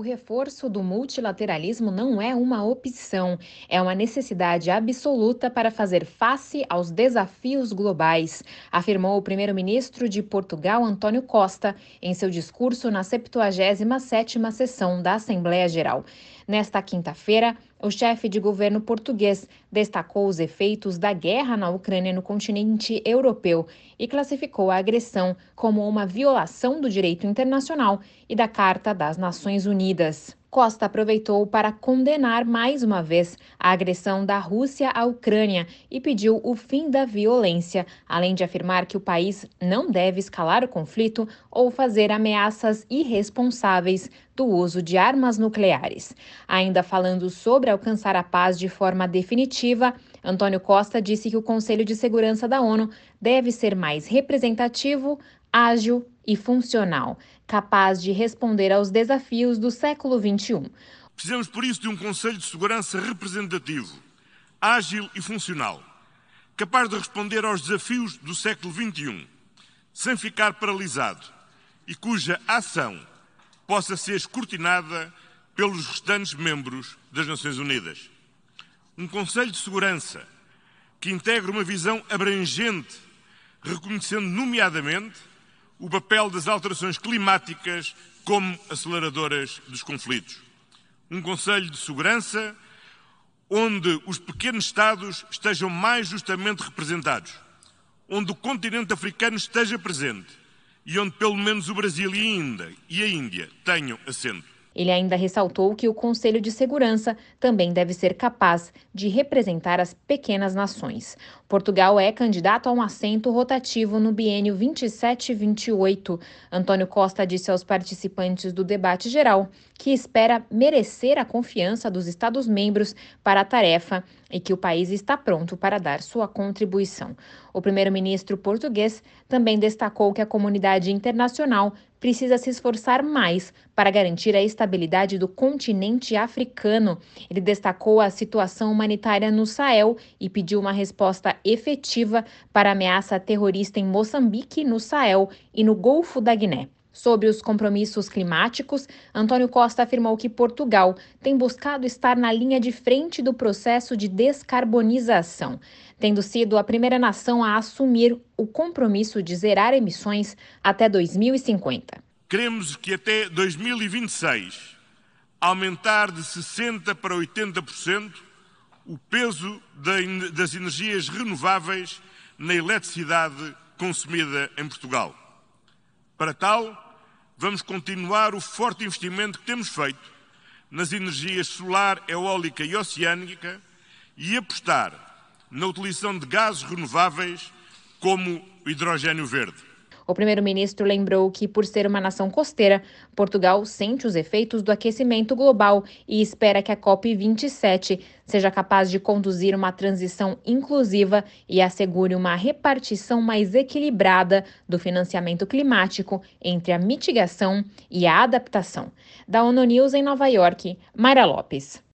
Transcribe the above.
O reforço do multilateralismo não é uma opção, é uma necessidade absoluta para fazer face aos desafios globais, afirmou o primeiro-ministro de Portugal, Antônio Costa, em seu discurso na 77ª sessão da Assembleia Geral. Nesta quinta-feira, o chefe de governo português destacou os efeitos da guerra na Ucrânia no continente europeu e classificou a agressão como uma violação do direito internacional e da Carta das Nações Unidas. Costa aproveitou para condenar mais uma vez a agressão da Rússia à Ucrânia e pediu o fim da violência, além de afirmar que o país não deve escalar o conflito ou fazer ameaças irresponsáveis do uso de armas nucleares. Ainda falando sobre alcançar a paz de forma definitiva, Antônio Costa disse que o Conselho de Segurança da ONU deve ser mais representativo, ágil e funcional, capaz de responder aos desafios do século XXI. Precisamos, por isso, de um Conselho de Segurança representativo, ágil e funcional, capaz de responder aos desafios do século XXI, sem ficar paralisado e cuja ação possa ser escrutinada pelos restantes membros das Nações Unidas. Um Conselho de Segurança que integre uma visão abrangente, reconhecendo, nomeadamente, o papel das alterações climáticas como aceleradoras dos conflitos. Um Conselho de Segurança onde os pequenos Estados estejam mais justamente representados, onde o continente africano esteja presente e onde pelo menos o Brasil e a Índia, e a Índia tenham assento. Ele ainda ressaltou que o Conselho de Segurança também deve ser capaz de representar as pequenas nações. Portugal é candidato a um assento rotativo no biênio 27-28. Antônio Costa disse aos participantes do debate geral que espera merecer a confiança dos Estados-membros para a tarefa e que o país está pronto para dar sua contribuição. O primeiro-ministro português também destacou que a comunidade internacional precisa se esforçar mais para garantir a estabilidade do continente africano. Ele destacou a situação humanitária no Sahel e pediu uma resposta efetiva para a ameaça terrorista em Moçambique, no Sahel e no Golfo da Guiné. Sobre os compromissos climáticos, Antônio Costa afirmou que Portugal tem buscado estar na linha de frente do processo de descarbonização, tendo sido a primeira nação a assumir o compromisso de zerar emissões até 2050. Queremos que até 2026 aumentar de 60% para 80% o peso das energias renováveis na eletricidade consumida em Portugal. Para tal, vamos continuar o forte investimento que temos feito nas energias solar, eólica e oceânica e apostar na utilização de gases renováveis como o hidrogênio verde. O primeiro-ministro lembrou que, por ser uma nação costeira, Portugal sente os efeitos do aquecimento global e espera que a COP27 seja capaz de conduzir uma transição inclusiva e assegure uma repartição mais equilibrada do financiamento climático entre a mitigação e a adaptação. Da ONU News em Nova York, Mayra Lopes.